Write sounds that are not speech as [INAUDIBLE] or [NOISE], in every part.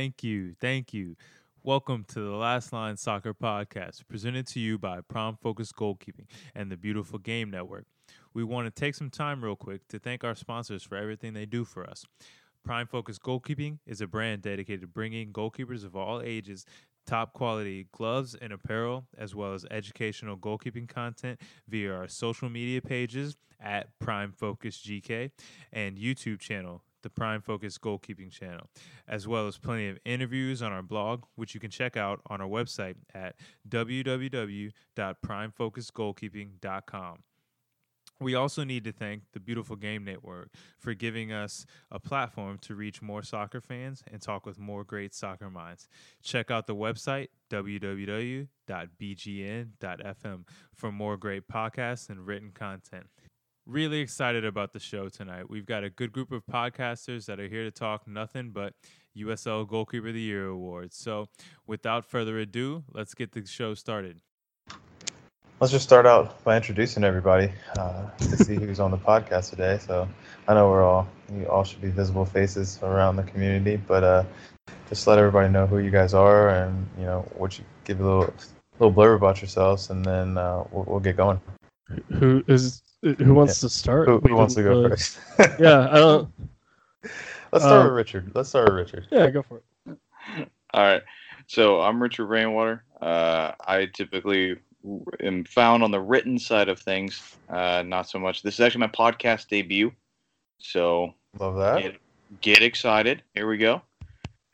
Thank you. Thank you. Welcome to the Last Line Soccer Podcast, presented to you by Prime Focus Goalkeeping and the Beautiful Game Network. We want to take some time, real quick, to thank our sponsors for everything they do for us. Prime Focus Goalkeeping is a brand dedicated to bringing goalkeepers of all ages top quality gloves and apparel, as well as educational goalkeeping content via our social media pages at Prime Focus GK and YouTube channel, the Prime Focus Goalkeeping channel, as well as plenty of interviews on our blog, which you can check out on our website at www.primefocusgoalkeeping.com. We also need to thank the Beautiful Game Network for giving us a platform to reach more soccer fans and talk with more great soccer minds. Check out the website, www.bgn.fm, for more great podcasts and written content. Really excited about the show tonight. We've got a good group of podcasters that are here to talk nothing but USL Goalkeeper of the Year awards. So, without further ado, let's get the show started. Let's just start out by introducing everybody uh, to see who's on the podcast today. So I know we're all you all should be visible faces around the community, but uh, just let everybody know who you guys are and you know what you give a little little blurb about yourselves, and then uh, we'll, we'll, get going. Who is who wants yeah. to start? Who, who wants to go uh, first? [LAUGHS] [LAUGHS] yeah, I don't. Let's start with uh, Richard. Let's start with Richard. Yeah, go for it. [LAUGHS] All right. So I'm Richard Rainwater. Uh, I typically am found on the written side of things, uh, not so much. This is actually my podcast debut, so love that. Get, get excited! Here we go.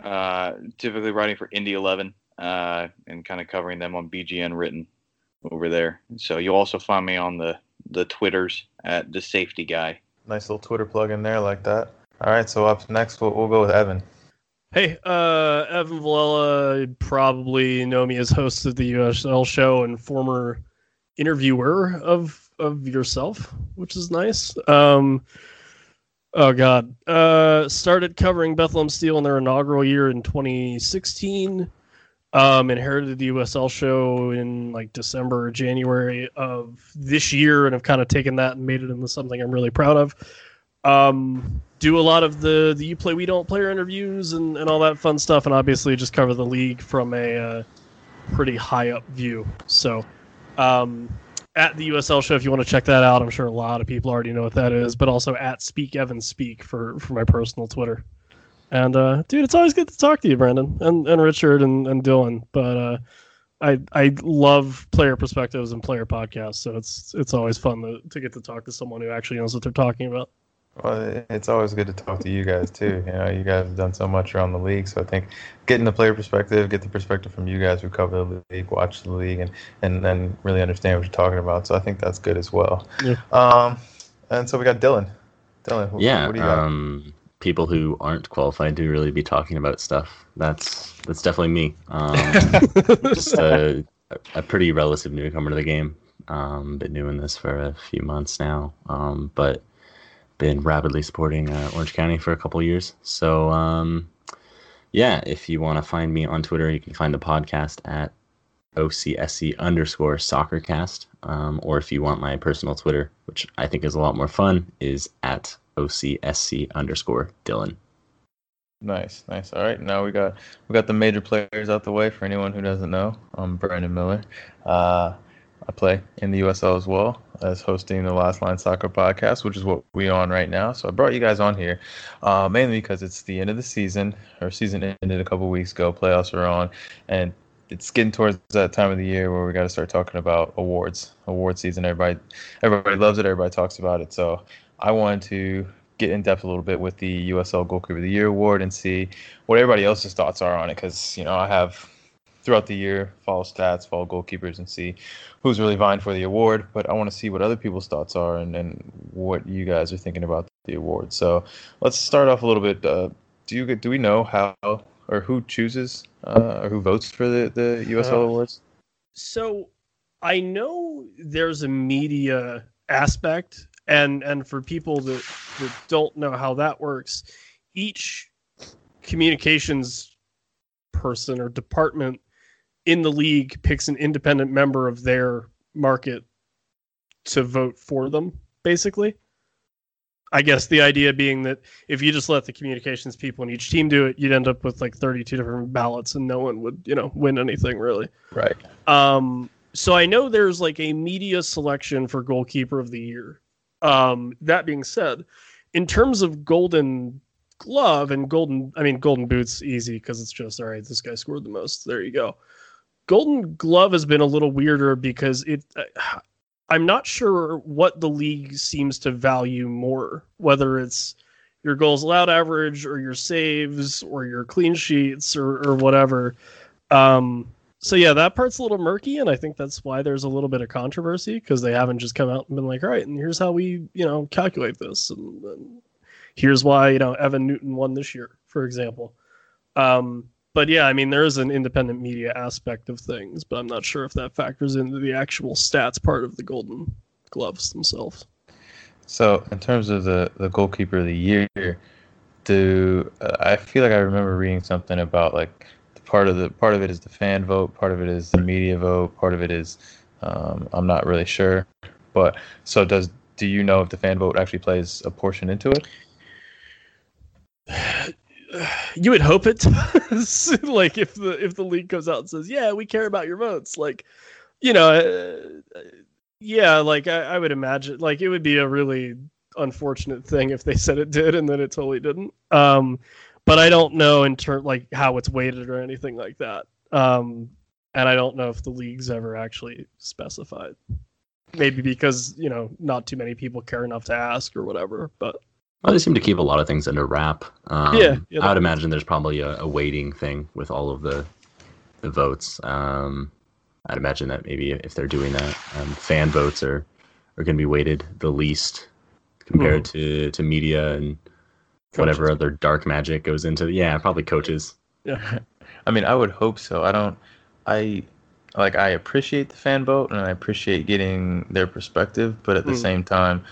Uh, typically writing for Indy Eleven uh, and kind of covering them on BGN written over there. So you'll also find me on the the Twitters at the Safety Guy. Nice little Twitter plug in there, like that. All right, so up next we'll, we'll go with Evan. Hey, uh, Evan Villella, probably know me as host of the USL show and former interviewer of of yourself, which is nice. Um, oh God, uh, started covering Bethlehem Steel in their inaugural year in 2016. Um, inherited the USL show in like December or January of this year, and have kind of taken that and made it into something I'm really proud of. Um, do a lot of the the you play we don't player interviews and, and all that fun stuff and obviously just cover the league from a uh, pretty high up view so um, at the usl show if you want to check that out i'm sure a lot of people already know what that is but also at speak evan speak for for my personal twitter and uh, dude it's always good to talk to you brandon and, and richard and, and dylan but uh, I, I love player perspectives and player podcasts, so it's it's always fun to, to get to talk to someone who actually knows what they're talking about. Well, it's always good to talk to you guys too. You know, you guys have done so much around the league, so I think getting the player perspective, get the perspective from you guys who cover the league, watch the league, and and then really understand what you're talking about. So I think that's good as well. Yeah. Um, and so we got Dylan. Dylan, yeah. What what do you got? um, people who aren't qualified to really be talking about stuff. That's that's definitely me. Um, [LAUGHS] just a, a pretty relative newcomer to the game. Um, been doing this for a few months now, um, but been rapidly supporting uh, Orange County for a couple years. So, um, yeah, if you want to find me on Twitter, you can find the podcast at OCSC underscore soccercast. Um, or if you want my personal Twitter, which I think is a lot more fun, is at OCSC underscore Dylan. Nice, nice. All right, now we got we got the major players out the way. For anyone who doesn't know, I'm Brandon Miller. Uh, I play in the USL as well as hosting the Last Line Soccer podcast, which is what we're on right now. So I brought you guys on here uh, mainly because it's the end of the season. Our season ended a couple weeks ago. Playoffs are on, and it's getting towards that time of the year where we got to start talking about awards. Award season. Everybody, everybody loves it. Everybody talks about it. So I wanted to get in depth a little bit with the USL Goalkeeper of the Year award and see what everybody else's thoughts are on it. Because you know I have throughout the year, follow stats, follow goalkeepers, and see who's really vying for the award. But I want to see what other people's thoughts are and, and what you guys are thinking about the award. So let's start off a little bit. Uh, do you do we know how or who chooses uh, or who votes for the the USL uh, awards? So I know there's a media aspect, and and for people that that don't know how that works, each communications person or department in the league picks an independent member of their market to vote for them, basically. I guess the idea being that if you just let the communications people in each team do it, you'd end up with like 32 different ballots and no one would, you know, win anything really. Right. Um, so I know there's like a media selection for goalkeeper of the year. Um, that being said, in terms of golden glove and golden, I mean, golden boots easy because it's just all right. This guy scored the most. There you go. Golden glove has been a little weirder because it. Uh, [SIGHS] I'm not sure what the league seems to value more, whether it's your goals allowed average or your saves or your clean sheets or, or whatever. Um, so yeah, that part's a little murky, and I think that's why there's a little bit of controversy because they haven't just come out and been like, all right, and here's how we, you know, calculate this, and, and here's why you know Evan Newton won this year, for example. Um, but yeah, I mean, there is an independent media aspect of things, but I'm not sure if that factors into the actual stats part of the Golden Gloves themselves. So, in terms of the the goalkeeper of the year, do uh, I feel like I remember reading something about like part of the part of it is the fan vote, part of it is the media vote, part of it is um, I'm not really sure. But so does do you know if the fan vote actually plays a portion into it? [SIGHS] you would hope it does. [LAUGHS] like if the if the league comes out and says, "Yeah, we care about your votes," like you know, uh, yeah, like I, I, would imagine, like it would be a really unfortunate thing if they said it did and then it totally didn't. Um, but I don't know in term like how it's weighted or anything like that. Um, and I don't know if the league's ever actually specified. Maybe because you know not too many people care enough to ask or whatever, but. Well, they seem to keep a lot of things under wrap. Um, yeah, yeah, I would imagine there's probably a, a weighting thing with all of the the votes. Um, I'd imagine that maybe if they're doing that, um, fan votes are are going to be weighted the least compared mm. to to media and coaches. whatever other dark magic goes into. Yeah, probably coaches. Yeah, [LAUGHS] I mean, I would hope so. I don't. I like I appreciate the fan vote and I appreciate getting their perspective, but at the mm. same time,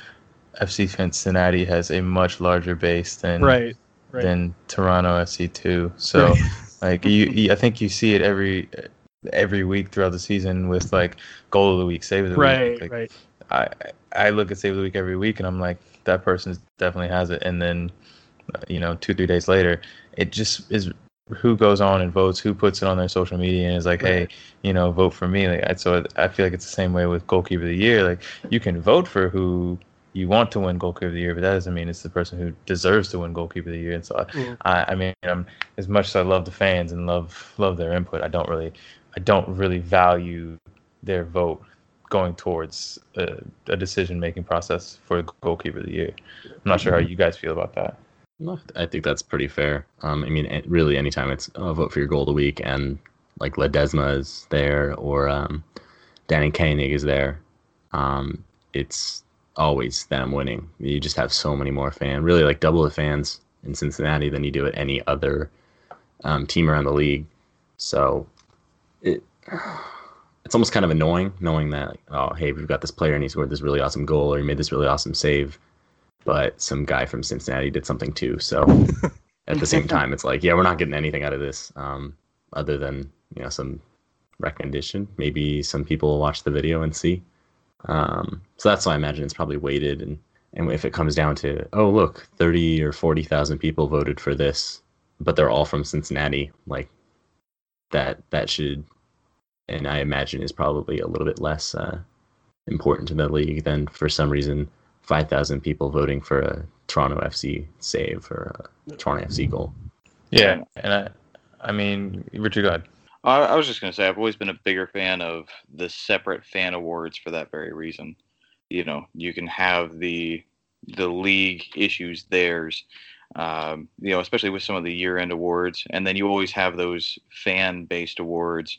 FC Cincinnati has a much larger base than right, right. than Toronto FC two. So right. [LAUGHS] like you, you, I think you see it every every week throughout the season with like goal of the week, save of the right, week. Like, right. I I look at save of the week every week and I'm like that person definitely has it, and then you know two three days later it just is who goes on and votes, who puts it on their social media and is like, right. hey, you know, vote for me. Like, so I feel like it's the same way with goalkeeper of the year. Like, you can vote for who you want to win goalkeeper of the year, but that doesn't mean it's the person who deserves to win goalkeeper of the year. And so, mm. I, I mean, I'm, as much as I love the fans and love love their input, I don't really, I don't really value their vote going towards a, a decision making process for goalkeeper of the year. I'm not sure how you guys feel about that. I think that's pretty fair. Um, I mean, really, anytime it's oh, vote for your goal of the week and like Ledesma is there or um, Danni König is there, um, it's always them winning. You just have so many more fans, really like double the fans in Cincinnati than you do at any other um, team around the league. So it [SIGHS] it's almost kind of annoying knowing that like, oh hey we've got this player and he scored this really awesome goal or he made this really awesome save, but some guy from Cincinnati did something too. So [LAUGHS] at the same time, it's like yeah we're not getting anything out of this um, other than you know some recognition. Maybe some people will watch the video and see. Um, so that's why I imagine it's probably weighted, and and if it comes down to oh look, thirty or forty thousand people voted for this, but they're all from Cincinnati, like that that should, and I imagine is probably a little bit less uh, important to the league than for some reason five thousand people voting for a Toronto FC save or a Toronto FC goal. Yeah, and I, I mean, Richard, go ahead. I, was just going to say I've always been a bigger fan of the separate fan awards for that very reason. You know, you can have the the league issues theirs, um, you know, especially with some of the year end awards, and then you always have those fan based awards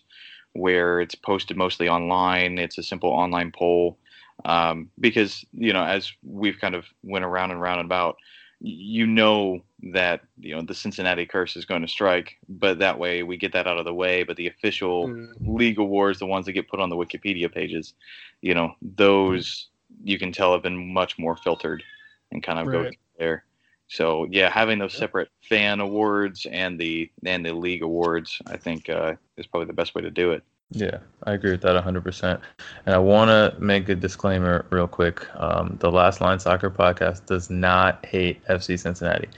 where it's posted mostly online. It's a simple online poll um, because you know, as we've kind of went around and round and about, you know that you know the Cincinnati curse is going to strike, but that way we get that out of the way. But the official mm. league awards, the ones that get put on the Wikipedia pages, you know, those you can tell have been much more filtered and kind of right. go there. So yeah, having those separate fan awards and the and the league awards, I think, uh, is probably the best way to do it. Yeah, I agree with that 100%. And I want to make a disclaimer real quick. Um, the Last Line Soccer podcast does not hate FC Cincinnati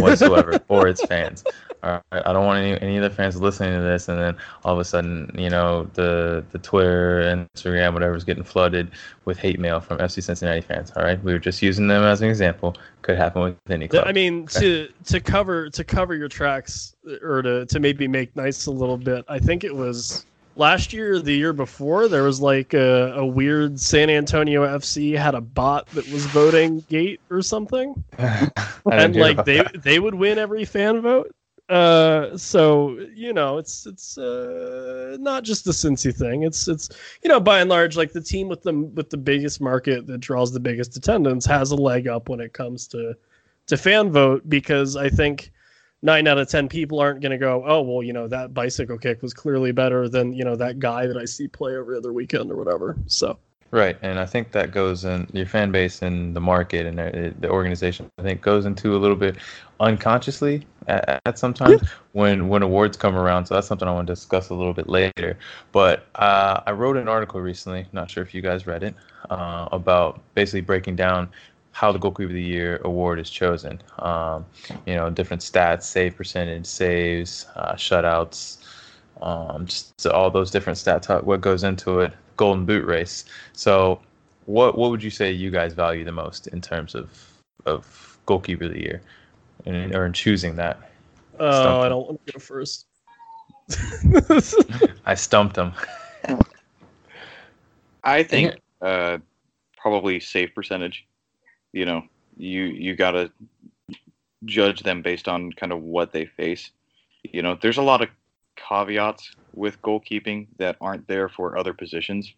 whatsoever [LAUGHS] or its fans. All right, I don't want any any of the fans listening to this, and then all of a sudden, you know, the the Twitter, Instagram, whatever is getting flooded with hate mail from FC Cincinnati fans. All right, we were just using them as an example. Could happen with any club. I mean, okay. [LAUGHS] to to cover to cover your tracks, or to to maybe make nice a little bit. I think it was last year the year before there was like a, a, weird san antonio fc had a bot that was voting gate or something. [LAUGHS] And like they that. they would win every fan vote. Uh so you know it's it's uh not just a cincy thing. It's it's you know by and large like the team with the with the biggest market that draws the biggest attendance has a leg up when it comes to to fan vote because i think nine out of ten people aren't going to go, oh well, you know that bicycle kick was clearly better than you know that guy that I see play every other weekend or whatever. So right, and I think that goes in your fan base and the market and the, the organization. I think goes into a little bit unconsciously at, at sometimes yeah. when when awards come around. So that's something I want to discuss a little bit later. But uh, I wrote an article recently. Not sure if you guys read it uh, about basically breaking down how the goalkeeper of the year award is chosen. Um, you know, different stats, save percentage, saves, uh, shutouts, um, just all those different stats. what goes into it? Golden boot race. So, what what would you say you guys value the most in terms of of goalkeeper of the year, and or in choosing that? Oh, I don't want to go first. [LAUGHS] [LAUGHS] I stumped him. I think [LAUGHS] uh, probably save percentage you know you you got to judge them based on kind of what they face. You know, there's a lot of caveats with goalkeeping that aren't there for other positions.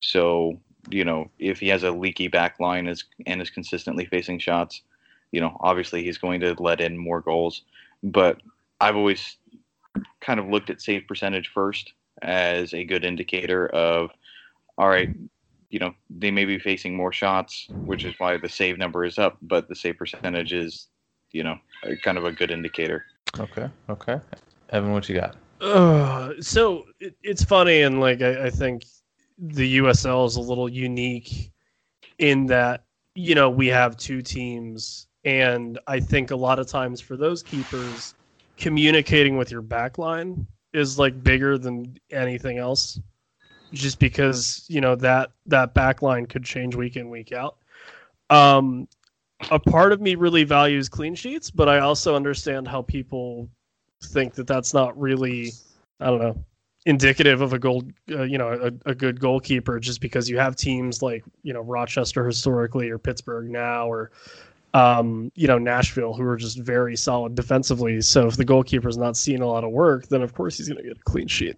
So, you know, if he has a leaky back line is, and is consistently facing shots, you know, obviously he's going to let in more goals. But I've always kind of looked at save percentage first as a good indicator of, all right, you know they may be facing more shots, which is why the save number is up, but the save percentage is, you know, kind of a good indicator. Okay. Okay. Evan, what you got? Uh, so it, it's funny, and like I, I think the USL is a little unique in that you know we have two teams, and I think a lot of times for those keepers, communicating with your backline is like bigger than anything else just because you know that that back line could change week in week out. Um, a part of me really values clean sheets, but I also understand how people think that that's not really, I don't know, indicative of a goal, uh, you know, a, a good goalkeeper. Just because you have teams like you know Rochester historically or Pittsburgh now or um, you know, Nashville, who are just very solid defensively. So if the goalkeeper's not seeing a lot of work, then of course he's going to get a clean sheet.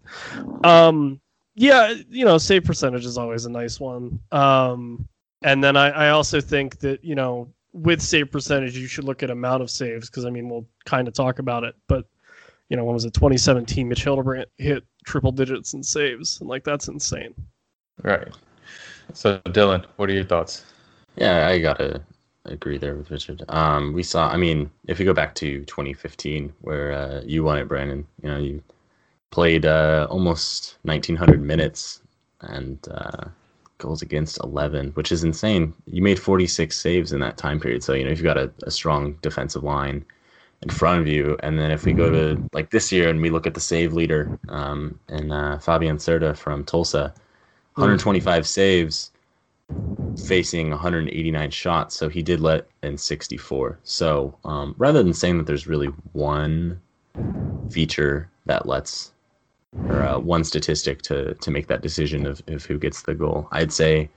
Um, yeah, you know, save percentage is always a nice one. Um, and then I, I also think that you know, with save percentage, you should look at amount of saves because I mean, we'll kind of talk about it, but you know, when was it 2017? Mitch Hildebrandt hit triple digits in saves, and like that's insane. Right. So, Dylan, what are your thoughts? Yeah, I gotta agree there with Richard. Um, we saw, I mean, if you go back to 2015, where uh, you won it, Brandon, you know, you played uh, almost 1900 minutes and uh, goals against 11, which is insane. You made 46 saves in that time period. So, you know, you've got a, a strong defensive line in front of you. And then if we go to like this year and we look at the save leader um, and uh, Fabian Cerda from Tulsa, 125 saves facing 189 shots. So he did let in 64. So um, rather than saying that there's really one feature that lets or uh, one statistic to to make that decision of, of who gets the goal. I'd say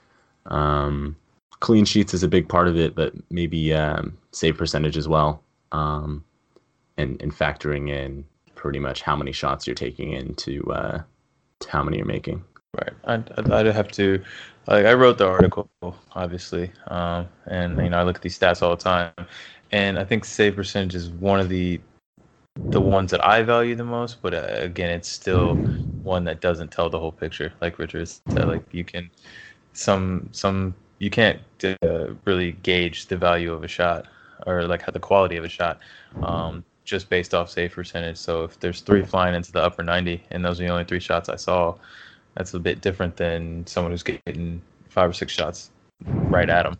um, clean sheets is a big part of it, but maybe um, save percentage as well, um, and and factoring in pretty much how many shots you're taking into uh, to how many you're making. Right. I'd, I'd have to, like, I wrote the article, obviously, um, and you know I look at these stats all the time, and I think save percentage is one of the the ones that I value the most, but uh, again, it's still one that doesn't tell the whole picture. Like Richard said, like you can some some you can't uh, really gauge the value of a shot or like how the quality of a shot um, just based off save percentage. So if there's three flying into the upper 90, and those are the only three shots I saw, that's a bit different than someone who's getting five or six shots right at them.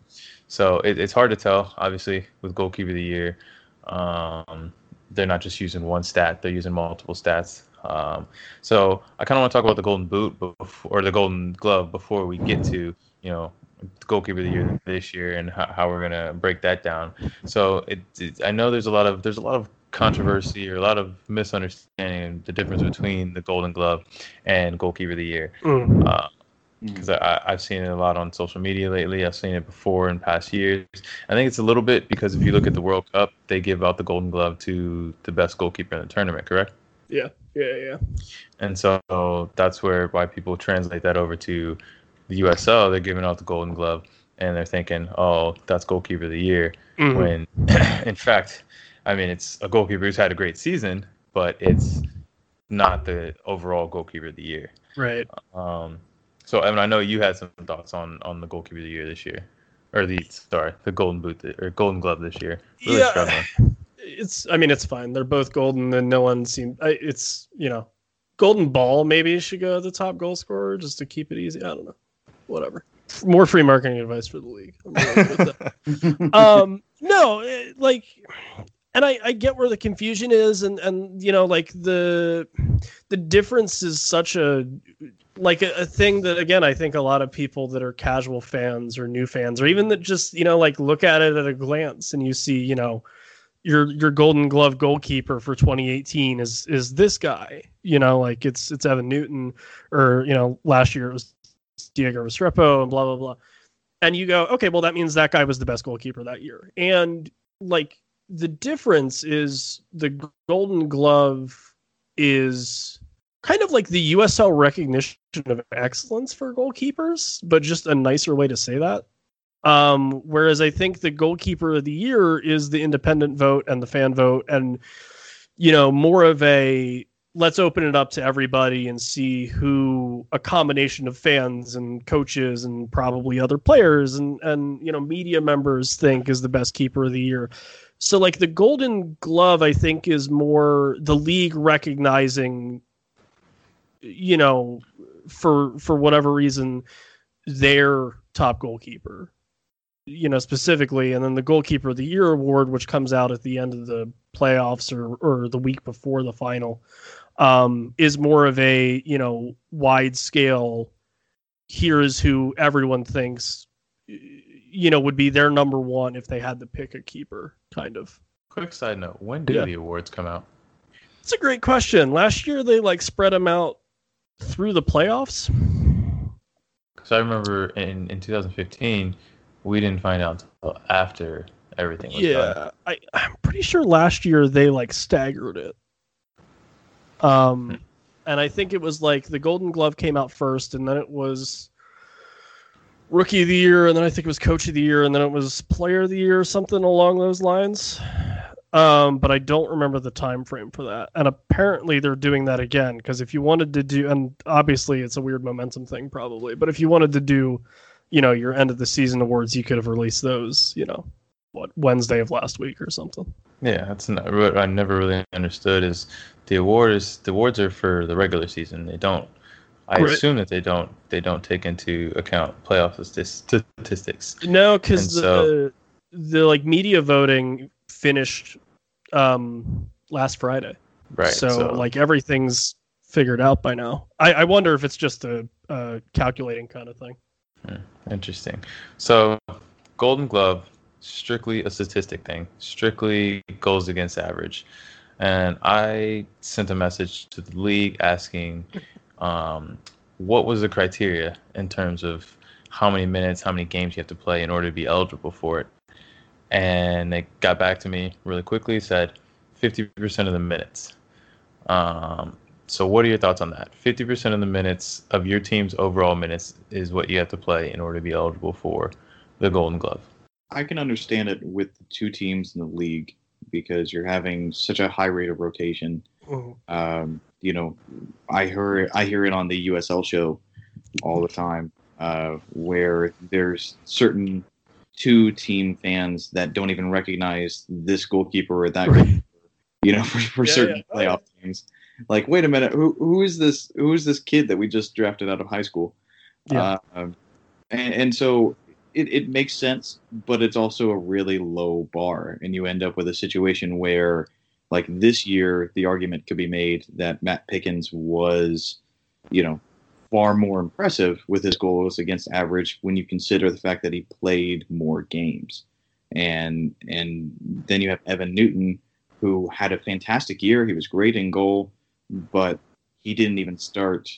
So it, it's hard to tell. Obviously, with goalkeeper of the year, um, they're not just using one stat; they're using multiple stats. Um, so I kind of want to talk about the Golden Boot before, or the Golden Glove before we get to you know goalkeeper of the year this year and how, how we're gonna break that down. So it, it, I know there's a lot of there's a lot of controversy or a lot of misunderstanding the difference between the Golden Glove and goalkeeper of the year. Mm. Uh, because I, I've seen it a lot on social media lately. I've seen it before in past years. I think it's a little bit because if you look at the World Cup, they give out the Golden Glove to the best goalkeeper in the tournament, correct? Yeah, yeah, yeah. And so that's where why people translate that over to the USL. They're giving out the Golden Glove, and they're thinking, "Oh, that's goalkeeper of the year." Mhm. When, [LAUGHS] in fact, I mean, it's a goalkeeper who's had a great season, but it's not the overall goalkeeper of the year. Right. Um, so, Evan, I know you had some thoughts on on the goalkeeper of the year this year, or the sorry, the Golden Boot or Golden Glove this year. Really Yeah. struggling. It's. I mean, it's fine. They're both golden, and no one seemed. I- It's you know, golden ball maybe should go to the top goal scorer just to keep it easy. I don't know. Whatever. More free marketing advice for the league. I'm really good with that. [LAUGHS] um no eh, like and I, I get where the confusion is and and you know like the the difference is such a like a, a thing that again i think a lot of people that are casual fans or new fans or even that just you know like look at it at a glance and you see you know your your golden glove goalkeeper for 2018 is is this guy you know like it's it's evan newton or you know last year it was diego restrepo and blah blah blah and you go, okay, well, that means that guy was the best goalkeeper that year. And like the difference is the Golden Glove is kind of like the USL recognition of excellence for goalkeepers, but just a nicer way to say that. Um, whereas I think the goalkeeper of the year is the independent vote and the fan vote, and you know, more of a let's open it up to everybody and see who a combination of fans and coaches and probably other players and and you know media members think is the best keeper of the year. So like the golden glove I think is more the league recognizing you know for for whatever reason their top goalkeeper you know specifically and then the goalkeeper of the year award which comes out at the end of the playoffs or or the week before the final um, is more of a you know wide scale. Here's who everyone thinks, you know, would be their number one if they had to pick a keeper, kind of. Quick side note: When do Yeah. the awards come out? It's a great question. Last year they like spread them out through the playoffs. Because I remember in in 2015, we didn't find out until after everything was done. Yeah, I, I'm pretty sure last year they like staggered it. Um, and I think it was like the Golden Glove came out first, and then it was Rookie of the Year, and then I think it was Coach of the Year, and then it was Player of the Year, something along those lines. Um, but I don't remember the time frame for that. And apparently they're doing that again because if you wanted to do, and obviously it's a weird momentum thing probably, but if you wanted to do, you know, your end of the season awards, you could have released those, you know, what Wednesday of last week or something. Yeah, that's not, what I never really understood is the award is the awards are for the regular season. They don't. I Right. assume that they don't. They don't take into account playoff statistics. No, because And the the like media voting finished um last Friday. Right. So, like everything's figured out by now. I, I wonder if it's just a, a calculating kind of thing. Interesting. So, Golden Glove, strictly a statistic thing, strictly goals against average. And I sent a message to the league asking um, what was the criteria in terms of how many minutes, how many games you have to play in order to be eligible for it. And they got back to me really quickly, said 50% of the minutes. Um, so, what are your thoughts on that? 50% of the minutes of your team's overall minutes is what you have to play in order to be eligible for the Golden Glove. I can understand it with the two teams in the league because you're having such a high rate of rotation. Um, you know, I hear I hear it on the USL show all the time, uh, where there's certain two team fans that don't even recognize this goalkeeper or that Right. goalkeeper you know, for, for Yeah, certain yeah. Oh, playoff games. Like, wait a minute, who who is this? Who is this kid that we just drafted out of high school? Yeah. Uh, and, and so it, it makes sense, but it's also a really low bar, and you end up with a situation where, like this year, the argument could be made that Matt Pickens was, you know, far more impressive with his goals against average when you consider the fact that he played more games, and and then you have Evan Newton, who had a fantastic year. He was great in goal, but he didn't even start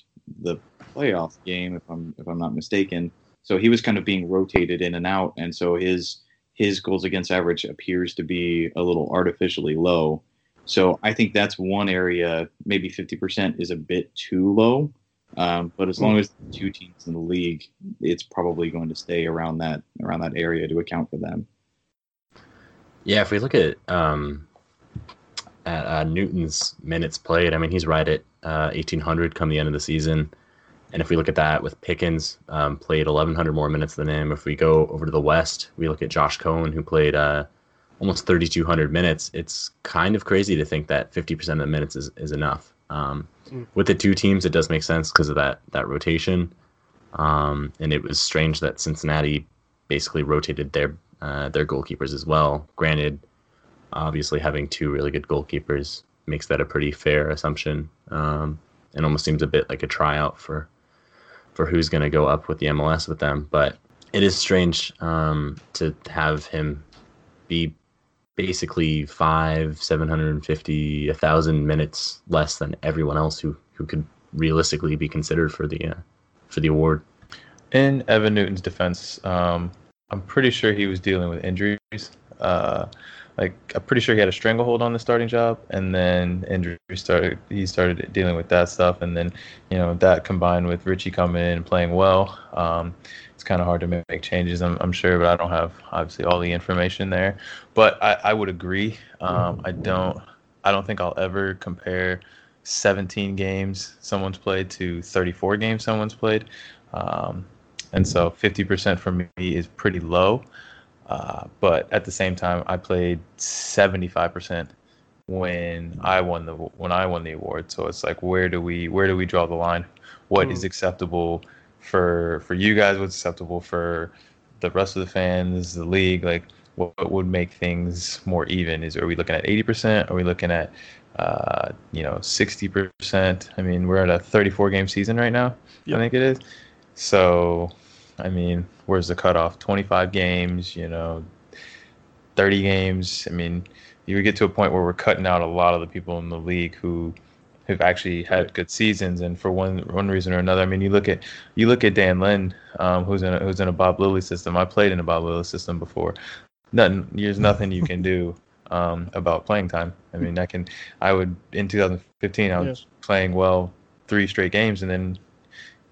the playoff game, if I'm if I'm not mistaken. So he was kind of being rotated in and out, and so his his goals against average appears to be a little artificially low. So I think that's one area. Maybe 50% is a bit too low, um, but as long as two teams in the league, it's probably going to stay around that around that area to account for them. Yeah, if we look at um, at uh, Newton's minutes played, I mean he's right at uh, 1800 come the end of the season. And if we look at that with Pickens, um, played 1,100 more minutes than him. If we go over to the West, we look at Josh Cohen, who played uh, almost 3,200 minutes. It's kind of crazy to think that 50% of the minutes is, is enough. Um, Mm. With the two teams, it does make sense because of that that rotation. Um, and it was strange that Cincinnati basically rotated their uh, their goalkeepers as well. Granted, obviously having two really good goalkeepers makes that a pretty fair assumption. Um, and almost seems a bit like a tryout for for who's going to go up with the MLS with them. But it is strange um, to have him be basically five, seven hundred and fifty, a thousand minutes less than everyone else who who could realistically be considered for the uh, for the award. In Evan Newton's defense, um, I'm pretty sure he was dealing with injuries. Uh, like I'm pretty sure he had a stranglehold on the starting job, and then injuries started. He started dealing with that stuff, and then you know that combined with Richey coming in and playing well, um, it's kind of hard to make changes. I'm, I'm sure, but I don't have obviously all the information there. But I, I would agree. Um, I don't. I don't think I'll ever compare 17 games someone's played to 34 games someone's played. Um, and so 50% for me is pretty low. Uh, but at the same time, I played 75% when I won the when I won the award. So it's like, where do we where do we draw the line? What is Hmm. acceptable for for you guys? What's acceptable for the rest of the fans, the league? Like, what, what would make things more even? Is are we looking at 80%? Are we looking at uh, you know 60%? I mean, we're at a 34 game season right now. Yep. I think it is. So, I mean, where's the cutoff? 25 games, you know, 30 games. I mean, you would get to a point where we're cutting out a lot of the people in the league who have actually had good seasons, and for one one reason or another. I mean, you look at you look at Dan Lynn, um, who's in a, who's in a Bob Lilley system. I played in a Bob Lilley system before. Nothing. There's [LAUGHS] nothing you can do um, about playing time. I mean, I can. I would in 2015. I was playing well three straight games, and then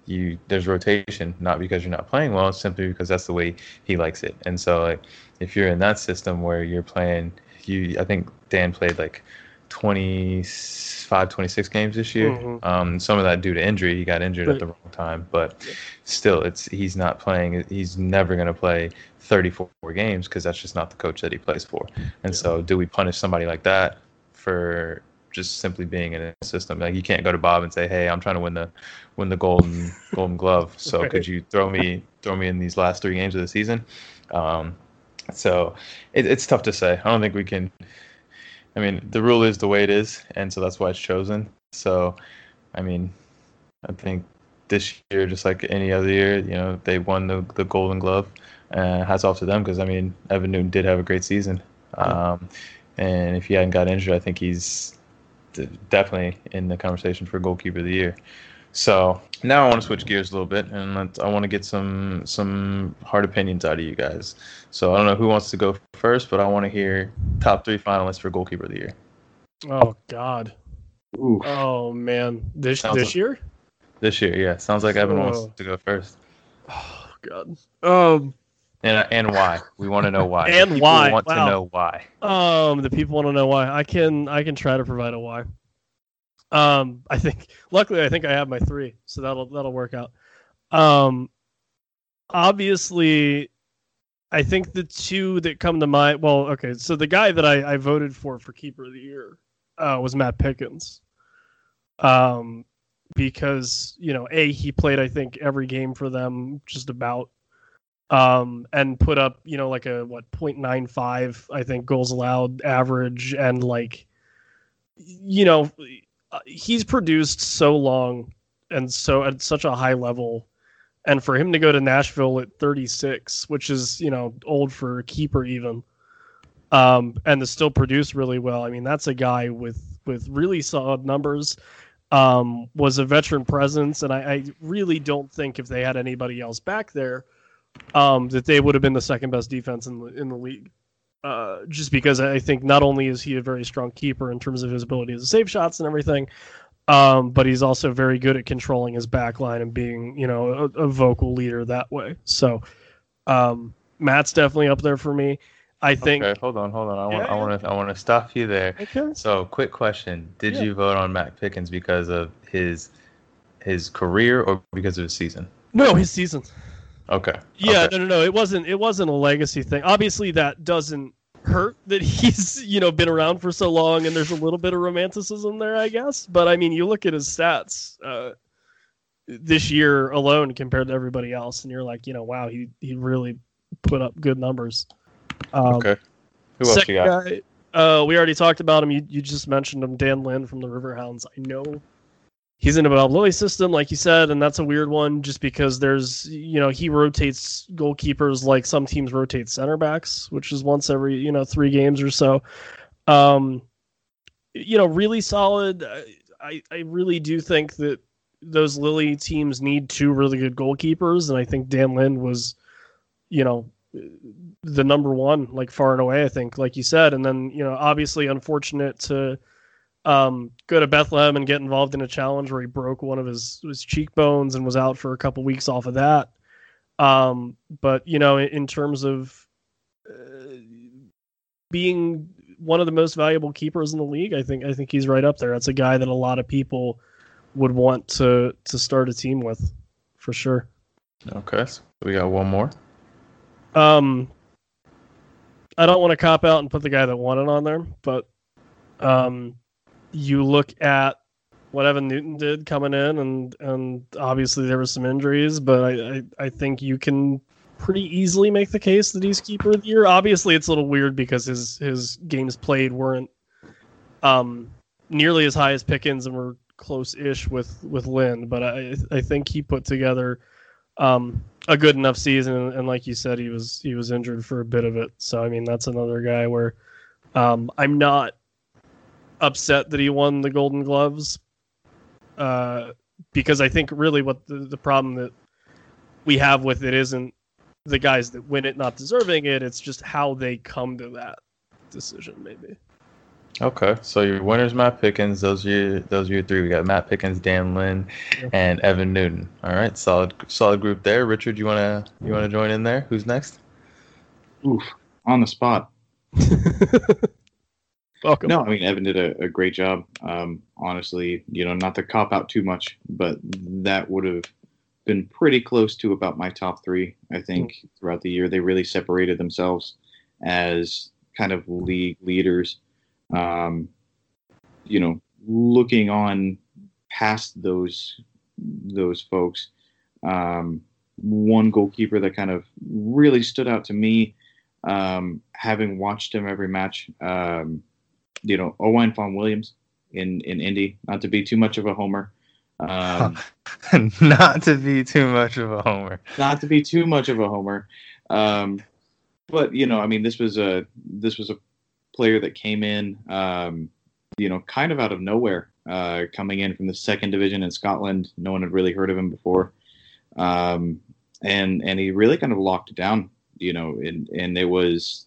you there's rotation. Not because you're not playing well, it's simply because that's the way he likes it. And so, like, if you're in that system where you're playing, you I think Dan played like 25, 26 games this year. Mhm. Um, some of that due to injury. He got injured at the wrong time, but still, it's he's not playing. He's never going to play 34 games because that's just not the coach that he plays for. And so, do we punish somebody like that for just simply being in a system? Like you can't go to Bob and say, "Hey, I'm trying to win the win the golden [LAUGHS] golden glove. So Right. could you throw me throw me in these last three games of the season?" Um, so it, it's tough to say. I don't think we can. I mean, the rule is the way it is, and so that's why it's chosen. So, I mean, I think this year, just like any other year, you know, they won the the Golden Glove. Uh, hats off to them because I mean, Evan Newton did have a great season, um, and if he hadn't got injured, I think he's d- definitely in the conversation for goalkeeper of the year. So now I want to switch gears a little bit, and let's, I want to get some some hard opinions out of you guys. So I don't know who wants to go first, but I want to hear top three finalists for goalkeeper of the year Oh God. Ooh. Oh man. This Sounds this like- year? this year. Yeah, sounds like Evan wants Oh. to go first, Oh God. Um. and and why? We [LAUGHS] want to know why. The And people why, Want wow. to know why? Um. The people want to know why. I can. I can try to provide a why. Um. I think. Luckily, I think I have my three, so that'll that'll work out. Um. Obviously, I think the two that come to mind. Well, okay. So the guy that I I voted for for keeper of the year uh, was Matt Pickens. Um, because you know, a he played I think every game for them just about, um, and put up you know like a what 0.95 I think goals allowed average and like, you know, he's produced so long and so at such a high level and for him to go to Nashville at 36, which is you know old for a keeper even, um, and to still produce really well. I mean, that's a guy with with really solid numbers. Um, was a veteran presence, and I, I really don't think if they had anybody else back there, um, that they would have been the second best defense in the in the league. Uh, just because I think not only is he a very strong keeper in terms of his ability to save shots and everything, um, but he's also very good at controlling his back line and being, you know, a, a vocal leader that way. So um, Matt's definitely up there for me. I think. Okay, hold on, hold on. I want, Yeah, I want to, I want to stop you there. Okay. So, quick question: Did Yeah. you vote on Matt Pickens because of his his career or because of his season? No, his season. Okay. Yeah, Okay. no, no, no. It wasn't. It wasn't a legacy thing. Obviously, that doesn't hurt [LAUGHS] that he's you know been around for so long, and there's a little bit of romanticism there, I guess. But I mean, you look at his stats uh, this year alone compared to everybody else, and you're like, you know, wow, he he really put up good numbers. Um, Okay. Who else you got? guy, uh, we already talked about him. You, you just mentioned him, Dan Lynn from the Riverhounds. I know he's in a Bob Lilley system, like you said, and that's a weird one just because there's, you know, he rotates goalkeepers like some teams rotate center backs, which is once every, you know, three games or so. Um, you know, really solid. I, I, I really do think that those Lilley teams need two really good goalkeepers, and I think Dan Lynn was, you know, the number one, like far and away, I think, like you said. And then, you know, obviously unfortunate to um, go to Bethlehem and get involved in a challenge where he broke one of his, his cheekbones and was out for a couple weeks off of that. Um, but, you know, in, in terms of uh, being one of the most valuable keepers in the league, I think I think he's right up there. That's a guy that a lot of people would want to to start a team with, for sure. Okay. So we got one more. Um, I don't want to cop out and put the guy that won it on there, but um, you look at what Evan Newton did coming in, and and obviously there were some injuries, but I I, I think you can pretty easily make the case that he's keeper of the year. Obviously, it's a little weird because his his games played weren't um nearly as high as Pickens and were close-ish with with Lynn, but I I think he put together um a good enough season and, and like you said he was he was injured for a bit of it so i mean that's another guy where um i'm not upset that he won the golden gloves uh because i think really what the, the problem that we have with it isn't the guys that win it not deserving it it's just how they come to that decision maybe Okay. So your winners, Matt Pickens. Those are your, those are your three. We got Matt Pickens, Dan Lynn, Yeah. and Evan Newton. All right. Solid solid group there. Richard, you wanna you wanna join in there? Who's next? Oof, on the spot. [LAUGHS] welcome No, I mean Evan did a, a great job. Um, honestly, you know, not to cop out too much, but that would have been pretty close to about my top three. I think throughout the year they really separated themselves as kind of league leaders. Um, you know, looking on past those those folks, um, one goalkeeper that kind of really stood out to me, um, having watched him every match. Um, you know, Owain Fon Williams in in Indy. Not to be too much of a homer. Um, [LAUGHS] Not to be too much of a homer. not to be too much of a homer. Um, but you know, I mean, this was a this was a player that came in, um, you know, kind of out of nowhere, uh, coming in from the second division in Scotland. No one had really heard of him before, um, and and he really kind of locked it down. You know, and and it was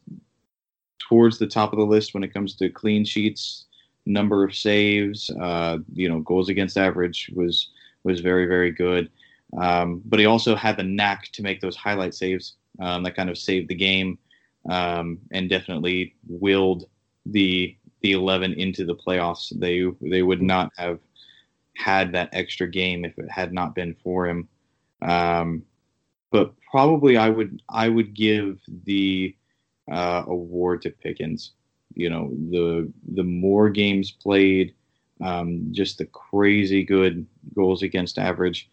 towards the top of the list when it comes to clean sheets, number of saves, uh, you know, goals against average was was very very good. Um, but he also had the knack to make those highlight saves um, that kind of saved the game um, and definitely willed the the 11 into the playoffs. They they would not have had that extra game if it had not been for him. Um, but probably I would I would give the uh, award to Pickens you know, the the more games played, um, just the crazy good goals against average.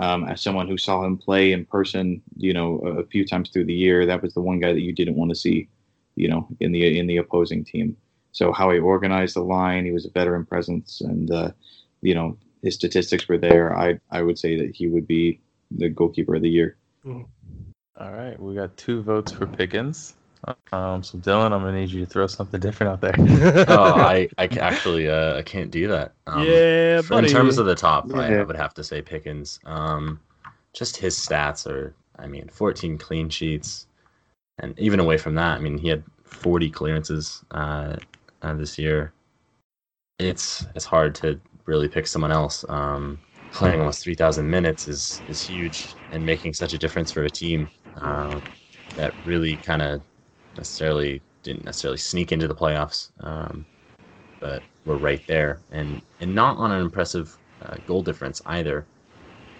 Um, as someone who saw him play in person, you know, a, a few times through the year, that was the one guy that you didn't want to see, you know, in the in the opposing team. So how he organized the line, he was a veteran presence, and uh, you know his statistics were there. I I would say that he would be the goalkeeper of the year. All right, we got two votes for Pickens. Um, so Dylan, I'm gonna need you to throw something different out there. [LAUGHS] oh, I, I [LAUGHS] actually uh, I can't do that. Um, yeah, buddy. in terms of the top, I, I would have to say Pickens. Um, just his stats are, I mean, 14 clean sheets, and even away from that, I mean, he had 40 clearances uh, uh, this year. It's it's hard to really pick someone else. Um, playing almost 3,000 minutes is is huge, and making such a difference for a team uh, that really kind of necessarily didn't necessarily sneak into the playoffs. Um, but were right there, and and not on an impressive uh, goal difference either.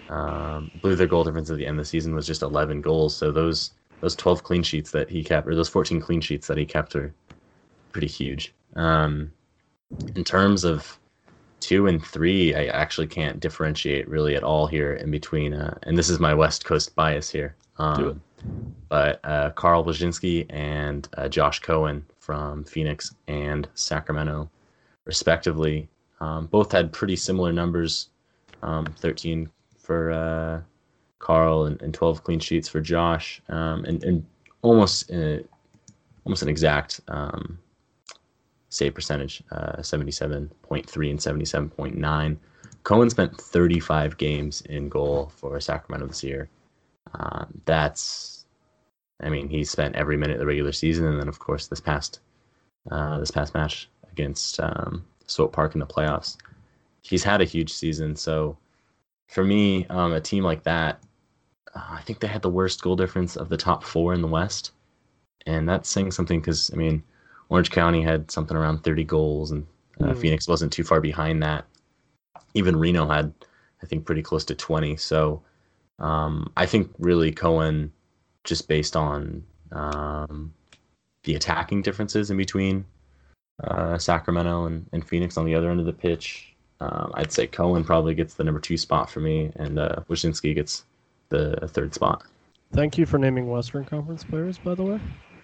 Um, I believe their goal difference at the end of the season was just 11 goals. So those those 12 clean sheets that he kept, or those 14 clean sheets that he kept, are pretty huge. Um, in terms of two and three, I actually can't differentiate really at all here in between. Uh, and this is my West Coast bias here. Um, Do it. But uh, Carl Woszczynski and uh, Josh Cohen from Phoenix and Sacramento, respectively, um, both had pretty similar numbers. Um, 13 for uh, Carl and, and 12 clean sheets for Josh, um, and, and almost uh, almost an exact um, save percentage, uh, 77.3 and 77.9. Cohen spent 35 games in goal for Sacramento this year. Um, that's, I mean, he spent every minute of the regular season, and then of course this past uh, this past match against um, Swope Park in the playoffs. He's had a huge season, so for me, um, a team like that, uh, I think they had the worst goal difference of the top four in the West, and that's saying something because I mean, Orange County had something around 30 goals, and uh, Mm. Phoenix wasn't too far behind that. Even Reno had, I think, pretty close to 20. So um, I think really Cohen, just based on um, the attacking differences in between uh, Sacramento and, and Phoenix on the other end of the pitch, um, I'd say Cohen probably gets the number two spot for me, and uh, Woszczynski gets the third spot. Thank you for naming Western Conference players, by the way.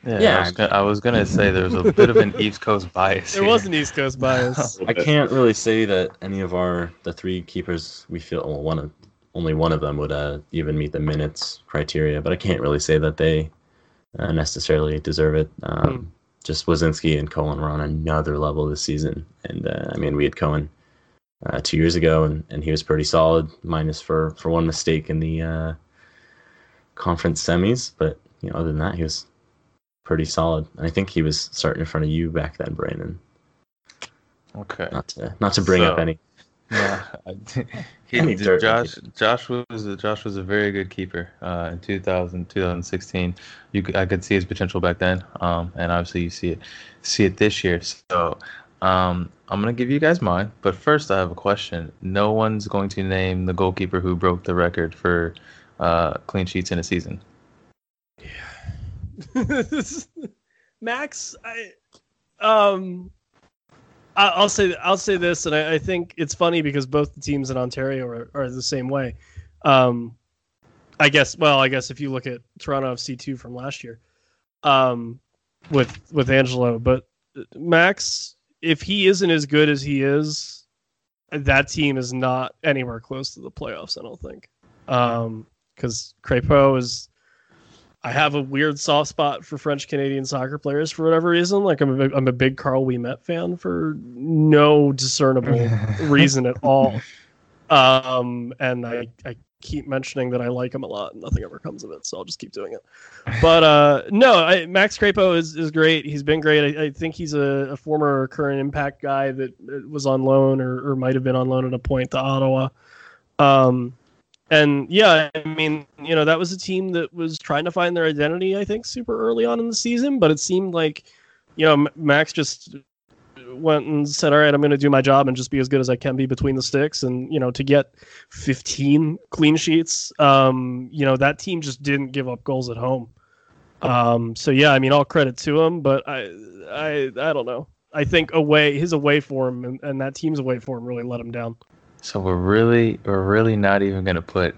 Yeah, Yeah. I, was gonna, I was gonna say there's a bit of an [LAUGHS] East Coast bias. There here. was an East Coast bias. [LAUGHS] I can't really say that any of our the three keepers we feel well, one of only one of them would uh, even meet the minutes criteria, but I can't really say that they uh, necessarily deserve it. Um, Hmm. Just Woszczynski and Cohen were on another level this season, and uh, I mean we had Cohen uh, two years ago, and, and he was pretty solid, minus for for one mistake in the uh, conference semis, but you know other than that he was pretty solid. And I think he was starting in front of you back then, Brandon. Okay. Not to not to bring up any. Yeah, [LAUGHS] he, Josh. Josh was a, Josh was a very good keeper uh, in 2000, 2016. You, I could see his potential back then, um, and obviously you see it, see it this year. So, um, I'm gonna give you guys mine, but first I have a question. No one's going to name the goalkeeper who broke the record for uh, clean sheets in a season. Yeah, [LAUGHS] Max, I um I- I'll say I'll say this, and I, I think it's funny because both the teams in Ontario are, are the same way. Um, I guess. Well, I guess if you look at Toronto FC two from last year, um, with with Angelo, but Max, if he isn't as good as he is, that team is not anywhere close to the playoffs. I don't think, um, because Crepeau is I have a weird soft spot for French Canadian soccer players for whatever reason. Like I'm a, big- I'm a big Karl Ouimet fan for no discernible [LAUGHS] reason at all. Um, and I, I keep mentioning that I like him a lot and nothing ever comes of it. So I'll just keep doing it. But uh, no, I, Max Crépeau is, is great. He's been great. I, I think he's a, a former current impact guy that was on loan or, or might have been on loan at a point to Ottawa. Um, and yeah, I mean, you know, that was a team that was trying to find their identity, I think, super early on in the season, but it seemed like, you know, Max just went and said, "All right, I'm going to do my job and just be as good as I can be between the sticks." And you know, to get 15 clean sheets, um, you know, that team just didn't give up goals at home. Um, so yeah, I mean, all credit to him, but I, I, I don't know. I think away his away form and, and that team's away form really let him down. So we're really we're really not even gonna put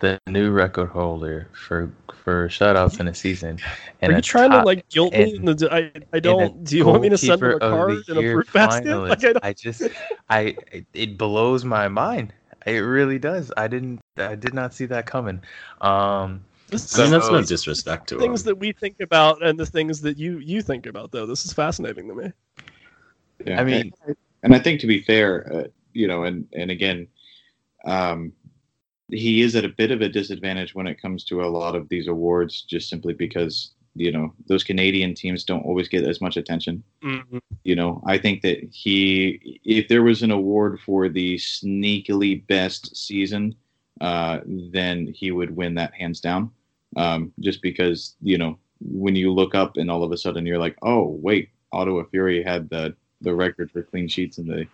the new record holder for for shutouts in a season. And Are you trying top, to like guilt me? In the, I I don't. Do you want me to send him a card in a fruit basket? [LAUGHS] Like, I, I just I it blows my mind. It really does. I didn't. I did not see that coming. Um, this, I mean, that's no disrespect to things him. that we think about and the things that you you think about. Though this is fascinating to me. Yeah, I mean, and, and I think to be fair, uh, you know, and and again, um, he is at a bit of a disadvantage when it comes to a lot of these awards, just simply because you know those Canadian teams don't always get as much attention. Mm-hmm. You know, I think that he, if there was an award for the sneakily best season, uh, then he would win that hands down. Um, just because you know when you look up and all of a sudden you're like, oh wait, Ottawa Fury had the the record for clean sheets in the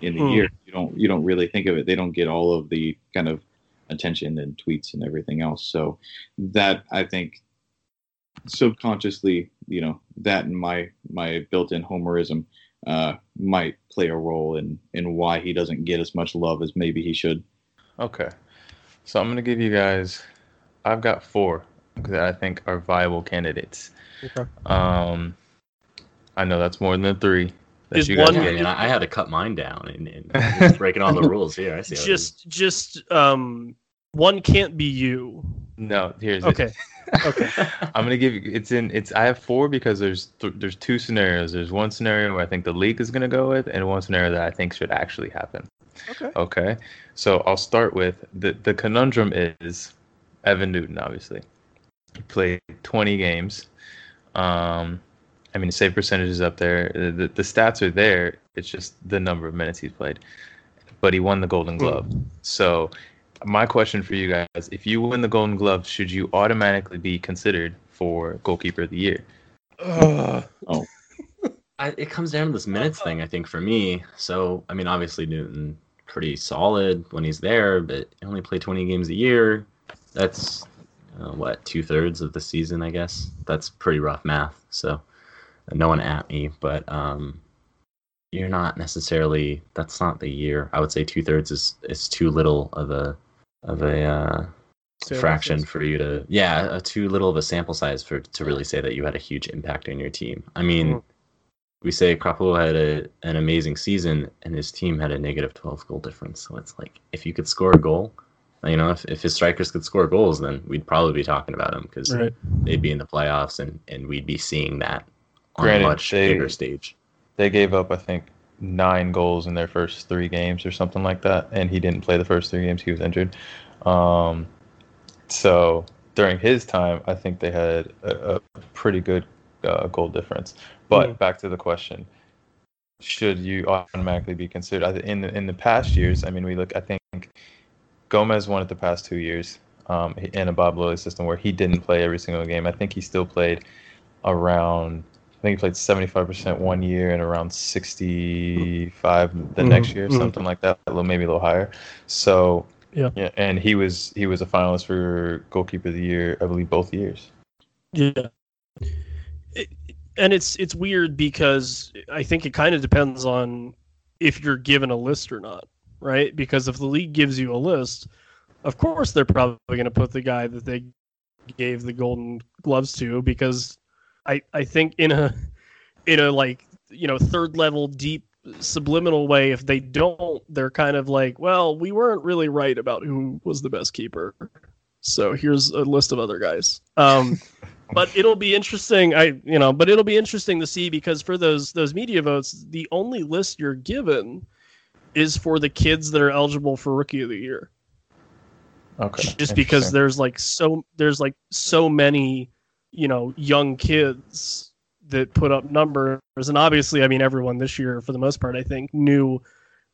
in the mm. year. You don't you don't really think of it. They don't get all of the kind of attention and tweets and everything else. So that I think subconsciously, you know, that and my my built-in homerism uh, might play a role in in why he doesn't get as much love as maybe he should. Okay, so I'm gonna give you guys. I've got four that I think are viable candidates. Okay. Um, I know that's more than three. Is one? I mean, I had to cut mine down and, and [LAUGHS] breaking all the rules here. I see. Just, just um, one can't be you. No, here's okay. It. [LAUGHS] Okay. I'm gonna give you. It's in. It's. I have four because there's th- there's two scenarios. There's one scenario where I think the league is gonna go with, and one scenario that I think should actually happen. Okay. Okay. So I'll start with the the conundrum is Evan Newton. Obviously, he played 20 games. Um, I mean, the save percentage is up there. The, the stats are there. It's just the number of minutes he's played. But he won the Golden hmm. Glove. Mm. So, my question for you guys: If you win the Golden Glove, should you automatically be considered for goalkeeper of the year? Uh, oh, [LAUGHS] I, it comes down to this minutes thing. I think for me. So, I mean, obviously Newton pretty solid when he's there, but he only play 20 games a year. That's uh, what two thirds of the season, I guess. That's pretty rough math. So no one at me, but um, you're not necessarily. That's not the year. I would say two thirds is is too little of a of a uh, fraction for you to yeah, a too little of a sample size for to really say that you had a huge impact on your team. I mean. Mm. We say Crépeau had a, an amazing season and his team had a negative 12 goal difference. So it's like, if you could score a goal, you know, if, if his strikers could score goals, then we'd probably be talking about him because right. they'd be in the playoffs and, and we'd be seeing that on Granted, a much they, bigger stage. They gave up, I think, nine goals in their first three games or something like that, and he didn't play the first three games. He was injured. Um, so during his time, I think they had a, a pretty good uh, goal difference. But mm. back to the question: Should you automatically be considered? In the, in the past years, I mean, we look. I think Gomez won it the past two years um, in a Bob Lilley system where he didn't play every single game. I think he still played around I think he played 75% one year and around 65 the mm-hmm. next year, mm-hmm. something like that, a little maybe a little higher. So yeah. yeah, and he was he was a finalist for goalkeeper of the year, I believe, both years. Yeah, it, and it's it's weird because I think it kind of depends on if you're given a list or not, right? Because if the league gives you a list, of course they're probably going to put the guy that they gave the Golden Gloves to because I I think in a in a like you know third level deep subliminal way if they don't they're kind of like well we weren't really right about who was the best keeper. So here's a list of other guys. Um [LAUGHS] but it'll be interesting. I you know but it'll be interesting to see because for those those media votes the only list you're given is for the kids that are eligible for rookie of the year. Okay. Just because there's like so there's like so many you know young kids that put up numbers and obviously i mean everyone this year for the most part i think knew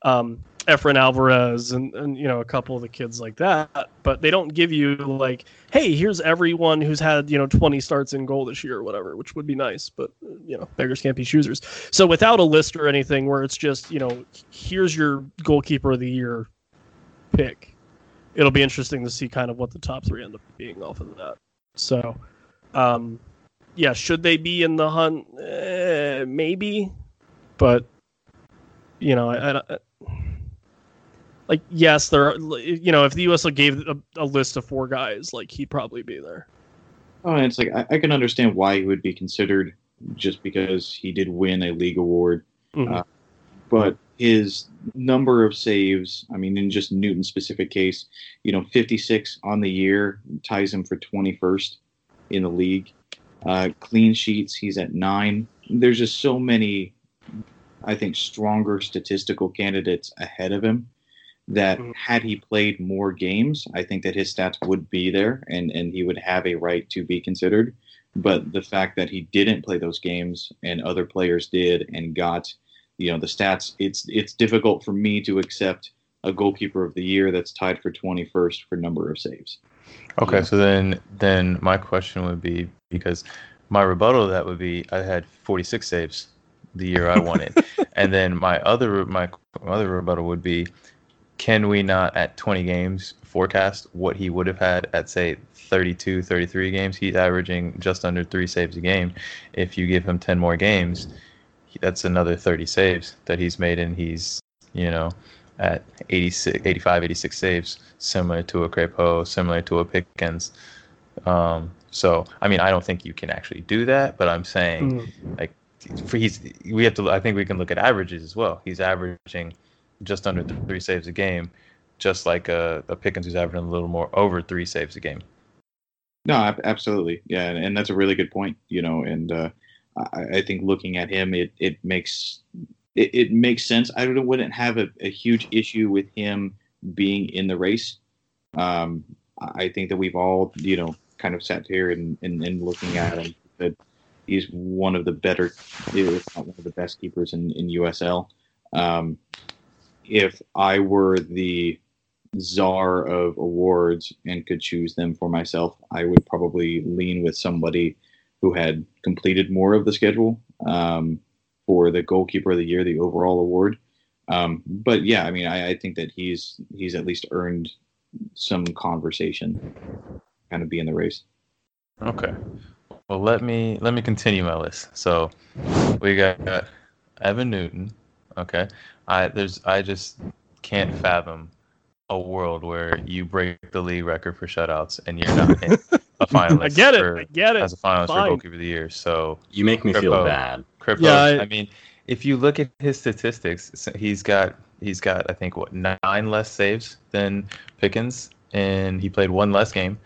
um Efrain Alvarez and, and you know a couple of the kids like that, but they don't give you like, hey, here's everyone who's had you know 20 starts in goal this year or whatever, which would be nice, but you know beggars can't be choosers. So without a list or anything, where it's just you know here's your goalkeeper of the year pick, it'll be interesting to see kind of what the top three end up being off of that. So um, yeah, should they be in the hunt? Eh, maybe, but you know, I, I, like yes, there. Are, you know, if the USL gave a, a, list of four guys, like he'd probably be there. Oh, and it's like I, I, can understand why he would be considered just because he did win a league award, mm-hmm. uh, but his number of saves, I mean, in just Newton's specific case, you know, 56 on the year ties him for 21st in the league. Uh, clean sheets, he's at nine. There's just so many, I think, stronger statistical candidates ahead of him that mm-hmm. had he played more games, I think that his stats would be there and, and he would have a right to be considered. But the fact that he didn't play those games and other players did and got you know the stats it's it's difficult for me to accept a goalkeeper of the year that's tied for 21st for number of saves okay yeah. so then then my question would be because my rebuttal to that would be i had 46 saves the year i won it. [LAUGHS] And then my other my, my other rebuttal would be can we not at 20 games forecast what he would have had at say 32 33 games? He's averaging just under three saves a game. If you give him 10 more games that's another 30 saves that he's made, and he's you know at 86, 85, 86 saves, similar to a Crépeau, similar to a Pickens. Um, so I mean, I don't think you can actually do that, but I'm saying mm. like for he's we have to. I think we can look at averages as well. He's averaging just under three saves a game, just like a, a Pickens who's averaging a little more over three saves a game. No, absolutely, yeah, and, and that's a really good point. You know, and uh, I, I think looking at him, it it makes it, it makes sense. I wouldn't have a, a, huge issue with him being in the race. Um, I think that we've all, you know, kind of sat here and, and, and looking at him that he's one of the better, if not one of the best keepers in, in USL. Um, if I were the czar of awards and could choose them for myself, I would probably lean with somebody who had completed more of the schedule um, for the goalkeeper of the year, the overall award. Um, but yeah, I mean, I, I, think that he's he's at least earned some conversation, kind of be in the race. Okay. Well, let me let me continue my list. So we got Evan Newton. Okay. I there's I just can't fathom a world where you break the league record for shutouts and you're not in a [LAUGHS] finalist. I get it. For, I get it. As a finalist Fine. for goalkeeper of the year. So you make me Crépeau, feel bad. Crépeau, yeah, I, I, mean, if you look at his statistics, he's got he's got I think what nine less saves than Pickens, and he played one less game.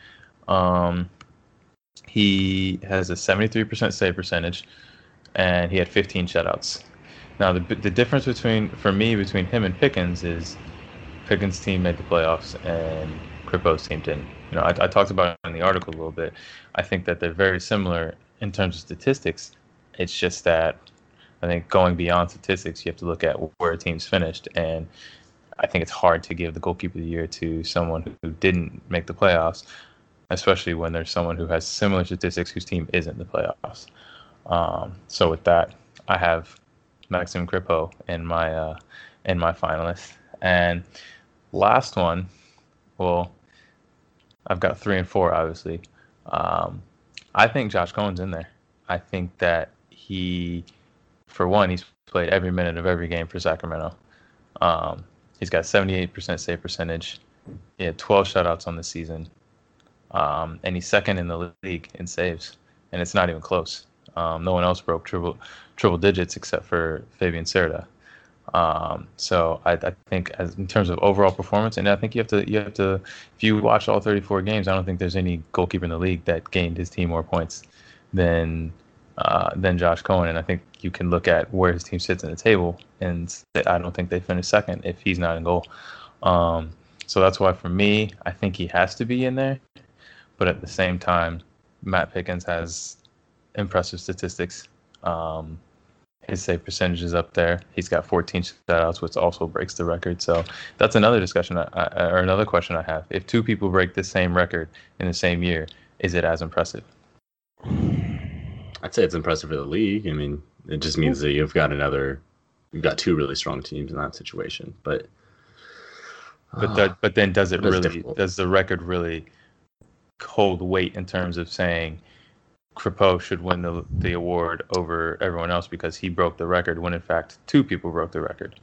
Um, he has a 73% save percentage, and he had 15 shutouts. Now the the difference between for me between him and Pickens is Pickens' team made the playoffs and Crépeau's team didn't. You know, I, I talked about it in the article a little bit. I think that they're very similar in terms of statistics. It's just that I think going beyond statistics, you have to look at where a team's finished. And I think it's hard to give the goalkeeper of the year to someone who didn't make the playoffs, especially when there's someone who has similar statistics whose team isn't in the playoffs. Um, so with that, I have Maxime Crépeau in my uh, in my finalist. And last one, well, I've got three and four, obviously. Um, I think Josh Cohen's in there. I think that he, for one, he's played every minute of every game for Sacramento. Um, he's got 78% save percentage. He had 12 shutouts on the season. Um, and he's second in the league in saves. And it's not even close. Um, no one else broke triple triple digits except for Fabian Cerda. Um, so I, I, think as in terms of overall performance, and I think you have to you have to if you watch all 34 games, I don't think there's any goalkeeper in the league that gained his team more points than uh, than Josh Cohen. And I think you can look at where his team sits in the table, and I don't think they finish second if he's not in goal. Um, so that's why for me, I think he has to be in there. But at the same time, Matt Pickens has impressive statistics. Um, his save percentage is up there. He's got 14 shutouts, which also breaks the record. So that's another discussion I, I, or another question I have. If two people break the same record in the same year, is it as impressive? I'd say it's impressive for the league. I mean, it just means that you've got another, you've got two really strong teams in that situation. But, but that, but then does it really? Does the record really hold weight in terms of saying? Crepeau should win the the award over everyone else because he broke the record when in fact two people broke the record.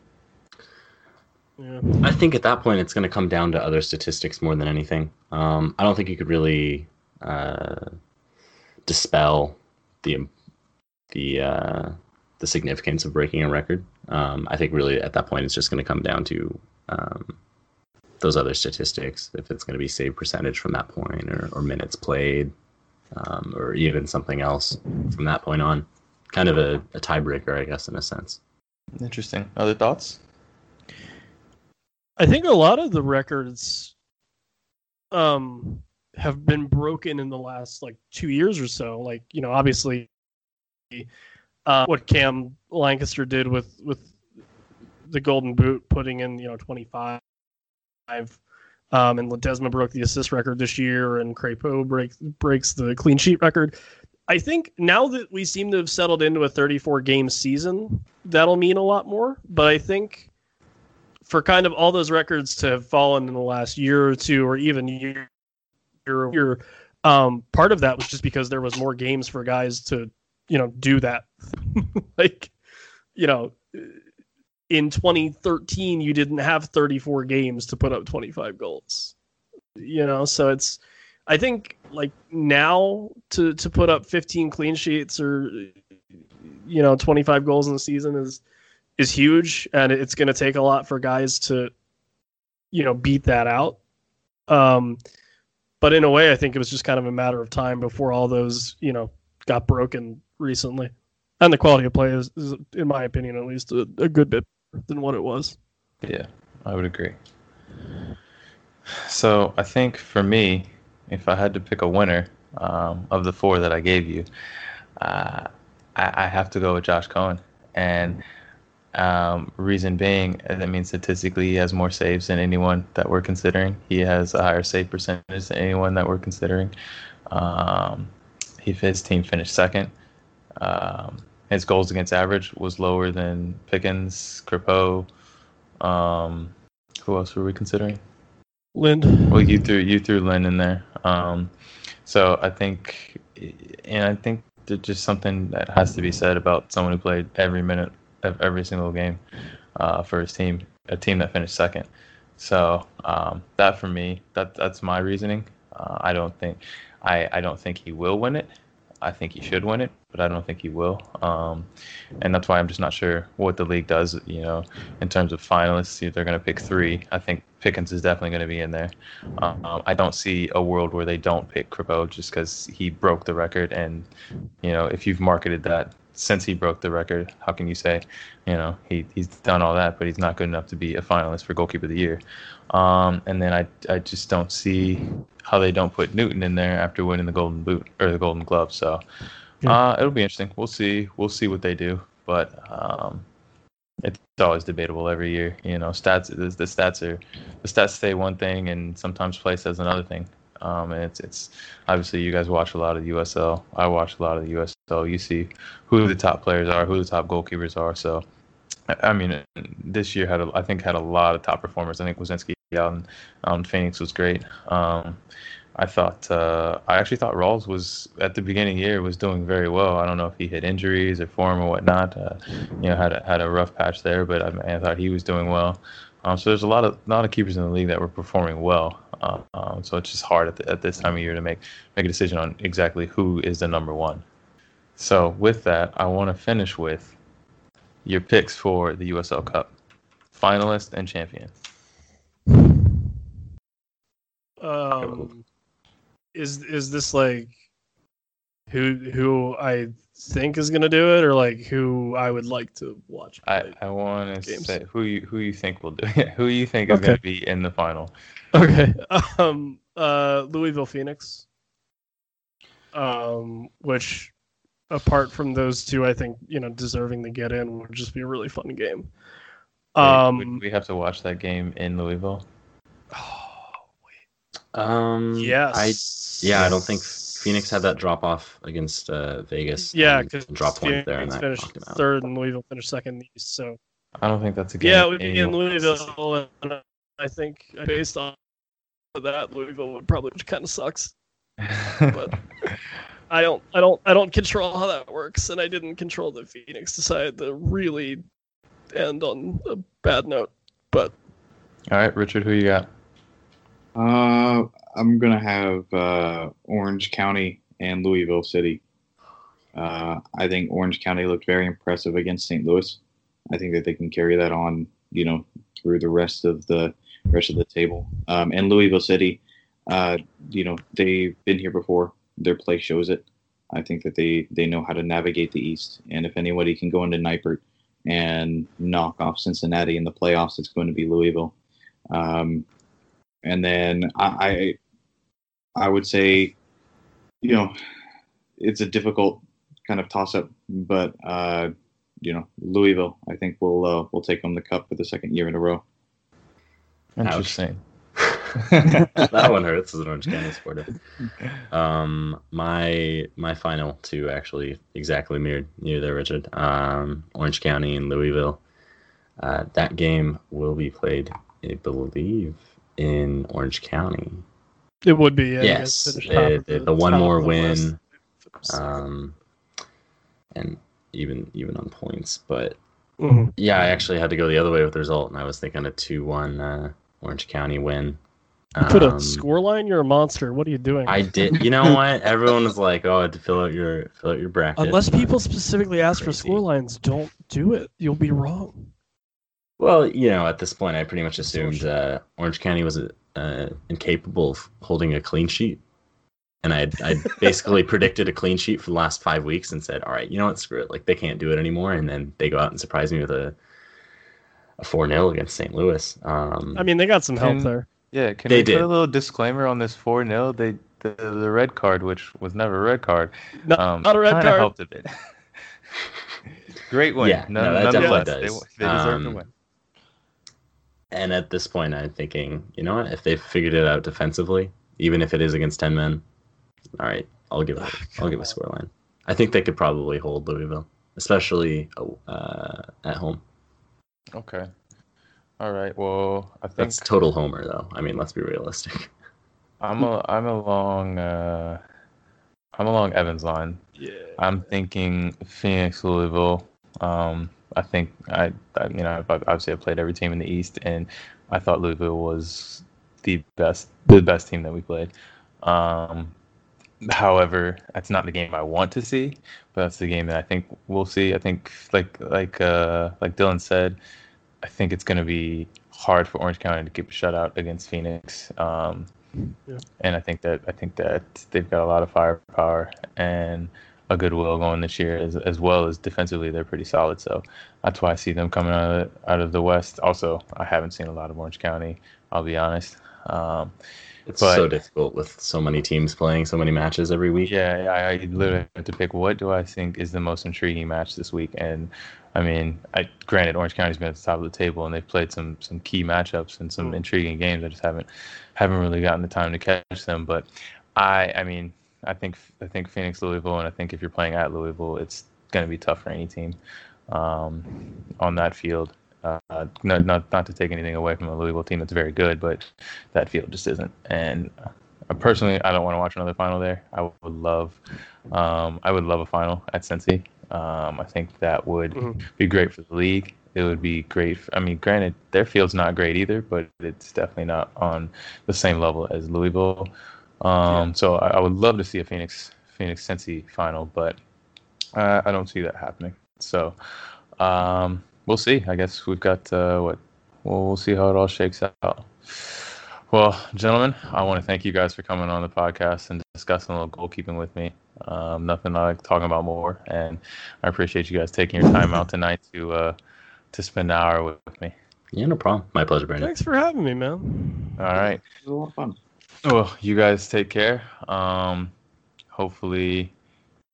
Yeah. I think at that point it's going to come down to other statistics more than anything. Um, I don't think you could really uh, dispel the the uh, the significance of breaking a record. Um, I think really at that point it's just going to come down to um, those other statistics. If it's going to be save percentage from that point, or, or minutes played, um, or even something else from that point on. Kind of a, a tiebreaker, I guess, in a sense. Interesting. Other thoughts? I think a lot of the records um have been broken in the last like two years or so. Like, you know, obviously uh, what Cam Lancaster did with with the golden boot putting in, you know, twenty five um, and Ledesma broke the assist record this year, and Crepeau breaks breaks the clean sheet record. I think now that we seem to have settled into a 34 game season, that'll mean a lot more. But I think for kind of all those records to have fallen in the last year or two, or even year year, year um, part of that was just because there was more games for guys to, you know, do that. [LAUGHS] like, you know, in 2013, you didn't have 34 games to put up 25 goals. You know, so it's, I think like now to to put up 15 clean sheets or you know 25 goals in the season is is huge, and it's going to take a lot for guys to, you know, beat that out. Um, but in a way, I think it was just kind of a matter of time before all those, you know, got broken recently. And the quality of play is, is in my opinion, at least a, a good bit than what it was. Yeah, I would agree. So I think for me, if I had to pick a winner um, of the four that I gave you, uh, I, I have to go with Josh Cohen. And um, reason being, I mean, statistically, he has more saves than anyone that we're considering. He has a higher save percentage than anyone that we're considering. Um, he, his team finished second. Um, his goals against average was lower than Pickens, Crepeau. Um, who else were we considering? Lind. Well, you threw you threw Lynn in there. Um, so I think, and I think there's just something that has to be said about someone who played every minute of every single game uh, for his team, a team that finished second. So um, that for me, that that's my reasoning. Uh, I don't think I, I don't think he will win it. I think he should win it, but I don't think he will. Um, and that's why I'm just not sure what the league does. You know, in terms of finalists, if they're going to pick three. I think Pickens is definitely going to be in there. Um, I don't see a world where they don't pick Crepeau just because he broke the record. And you know, if you've marketed that since he broke the record, how can you say, you know, he, he's done all that, but he's not good enough to be a finalist for goalkeeper of the year? Um, and then I, I just don't see how they don't put Newton in there after winning the Golden Boot or the Golden Glove. So uh, it'll be interesting. We'll see. We'll see what they do, but um, it's always debatable every year. You know, stats the, the stats are the stats say one thing, and sometimes play says another thing. Um, and it's it's obviously you guys watch a lot of the USL. I watch a lot of the USL. You see who the top players are, who the top goalkeepers are. So, I mean, this year had a, I think had a lot of top performers. I think Woszczynski out and um, Phoenix was great. Um, I thought uh, I actually thought Rawls was at the beginning of the year was doing very well. I don't know if he had injuries or form or whatnot. Uh, you know, had a, had a rough patch there, but I, I thought he was doing well. Um, so there's a lot of lot of keepers in the league that were performing well. Uh, um, so it's just hard at, the, at this time of year to make make a decision on exactly who is the number one. So with that, I want to finish with your picks for the USL Cup, finalist and champion. Um, is is this like who who I think is gonna do it, or like who I would like to watch? I. I want to say who you who you think will do [LAUGHS] it. who you think is Okay. going to be in the final. Okay. [LAUGHS] Um. Uh. Louisville Phoenix. Um. Which, apart from those two, I think you know deserving to get in would just be a really fun game. Um. would we have to watch that game in Louisville. Oh, um, yes. I yeah, I don't think Phoenix had that drop off against uh, Vegas. Yeah, because drop point there, and that finished knocked him out. third, and Louisville finished second in the East. So I don't think that's a game. yeah, it would be in Louisville, and I think based on that, Louisville would probably which kind of sucks. But- [LAUGHS] I don't I don't I don't control how that works, and I didn't control the Phoenix decided to really end on a bad note. But All right, Richard, who you got? Uh, I'm gonna have uh, Orange County and Louisville City. Uh, I think Orange County looked very impressive against St. Louis. I think that they can carry that on, you know, through the rest of the rest of the table. Um, and Louisville City, uh, you know, they've been here before. Their play shows it. I think that they they know how to navigate the East. And if anybody can go into Nippert and knock off Cincinnati in the playoffs, it's going to be Louisville. Um, and then I, I I would say, you know, it's a difficult kind of toss up, but uh, you know, Louisville, I think will uh, will take home the cup for the second year in a row. Interesting. [LAUGHS] that one hurts as an Orange County supporter. Um, my my final two actually exactly mirrored you there, Richard. Um, Orange County and Louisville. Uh, that game will be played, I believe, in Orange County. It would be yeah, yes, guys the, the, the one more the win, um, and even even on points. But Mhm. yeah, I actually had to go the other way with the result, and I was thinking a two-one uh, Orange County win. You put a Um, score line. You're a monster. What are you doing? I did. You know what? Everyone was like, "Oh, I had to fill out your fill out your bracket." Unless people specifically ask for Crazy. score lines, don't do it. You'll be wrong. Well, you know, at this point, I pretty much assumed uh, Orange County was uh, incapable of holding a clean sheet, and I I basically [LAUGHS] predicted a clean sheet for the last five weeks and said, "All right, you know what? Screw it. Like they can't do it anymore." And then they go out and surprise me with a a four 0 against St. Louis. Um, I mean, they got some help Can- there. Yeah, can They we did. put a little disclaimer on this 4 0? They the, the red card, which was never a red card, Not, um, not a red kinda card. helped a bit. [LAUGHS] Great win. Yeah, None- no, that definitely nonetheless, they, does. they deserve Um, to win. And at this point, I'm thinking, you know what? If they've figured it out defensively, even if it is against ten men, all right, I'll give it. Ah, [SIGHS] I'll give a score line. I think they could probably hold Louisville, especially uh, at home. Okay. All right. Well, I think That's total homer, though. I mean, let's be realistic. [LAUGHS] I'm a, I'm along uh, I'm along Evans line. Yeah. I'm thinking Phoenix, Louisville. Um, I think I, I you know I've, obviously I played every team in the East, and I thought Louisville was the best the best team that we played. Um, however, that's not the game I want to see, but that's the game that I think we'll see. I think like like uh, like Dylan said, I think it's going to be hard for Orange County to keep a shutout against Phoenix. Um, Yeah. And I think that I think that they've got a lot of firepower and a goodwill going this year, as, as well as defensively they're pretty solid. So that's why I see them coming out of the, out of the West. Also, I haven't seen a lot of Orange County. I'll be honest. Um, It's But- so difficult with so many teams playing so many matches every week. Yeah, I, I literally have to pick what do I think is the most intriguing match this week, and I mean, I granted Orange County's been at the top of the table and they've played some some key matchups and some Mm. intriguing games. I just haven't haven't really gotten the time to catch them, but I I mean, I think I think Phoenix Louisville, and I think if you're playing at Louisville, it's going to be tough for any team um, on that field. Uh, not, not not to take anything away from a Louisville team that's very good, but that field just isn't. And uh, personally, I don't want to watch another final there. I would love, um, I would love a final at Cincy. Um, I think that would Mhm. be great for the league. It would be great. For, I mean, granted, their field's not great either, but it's definitely not on the same level as Louisville. Um, So I, I would love to see a Phoenix Phoenix Cincy final, but uh, I don't see that happening. So um, we'll see. I guess we've got uh, what well, we'll see how it all shakes out. Well, gentlemen, I want to thank you guys for coming on the podcast and discussing a little goalkeeping with me. Um, nothing I like talking about more, and I appreciate you guys taking your time out tonight to uh, to spend an hour with, with me. Yeah, no problem. My pleasure, Brandon. Thanks for having me, man. All right. It was a lot of fun. Well, you guys take care. Um, hopefully,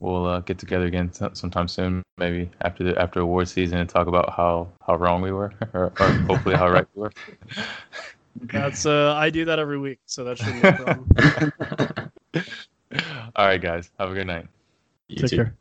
we'll uh, get together again so- sometime soon. Maybe after the after award season and talk about how how wrong we were, [LAUGHS] or, or hopefully how right we were. [LAUGHS] That's uh, I do that every week, so that shouldn't be a problem. [LAUGHS] All right, guys. Have a good night. you Take too. care.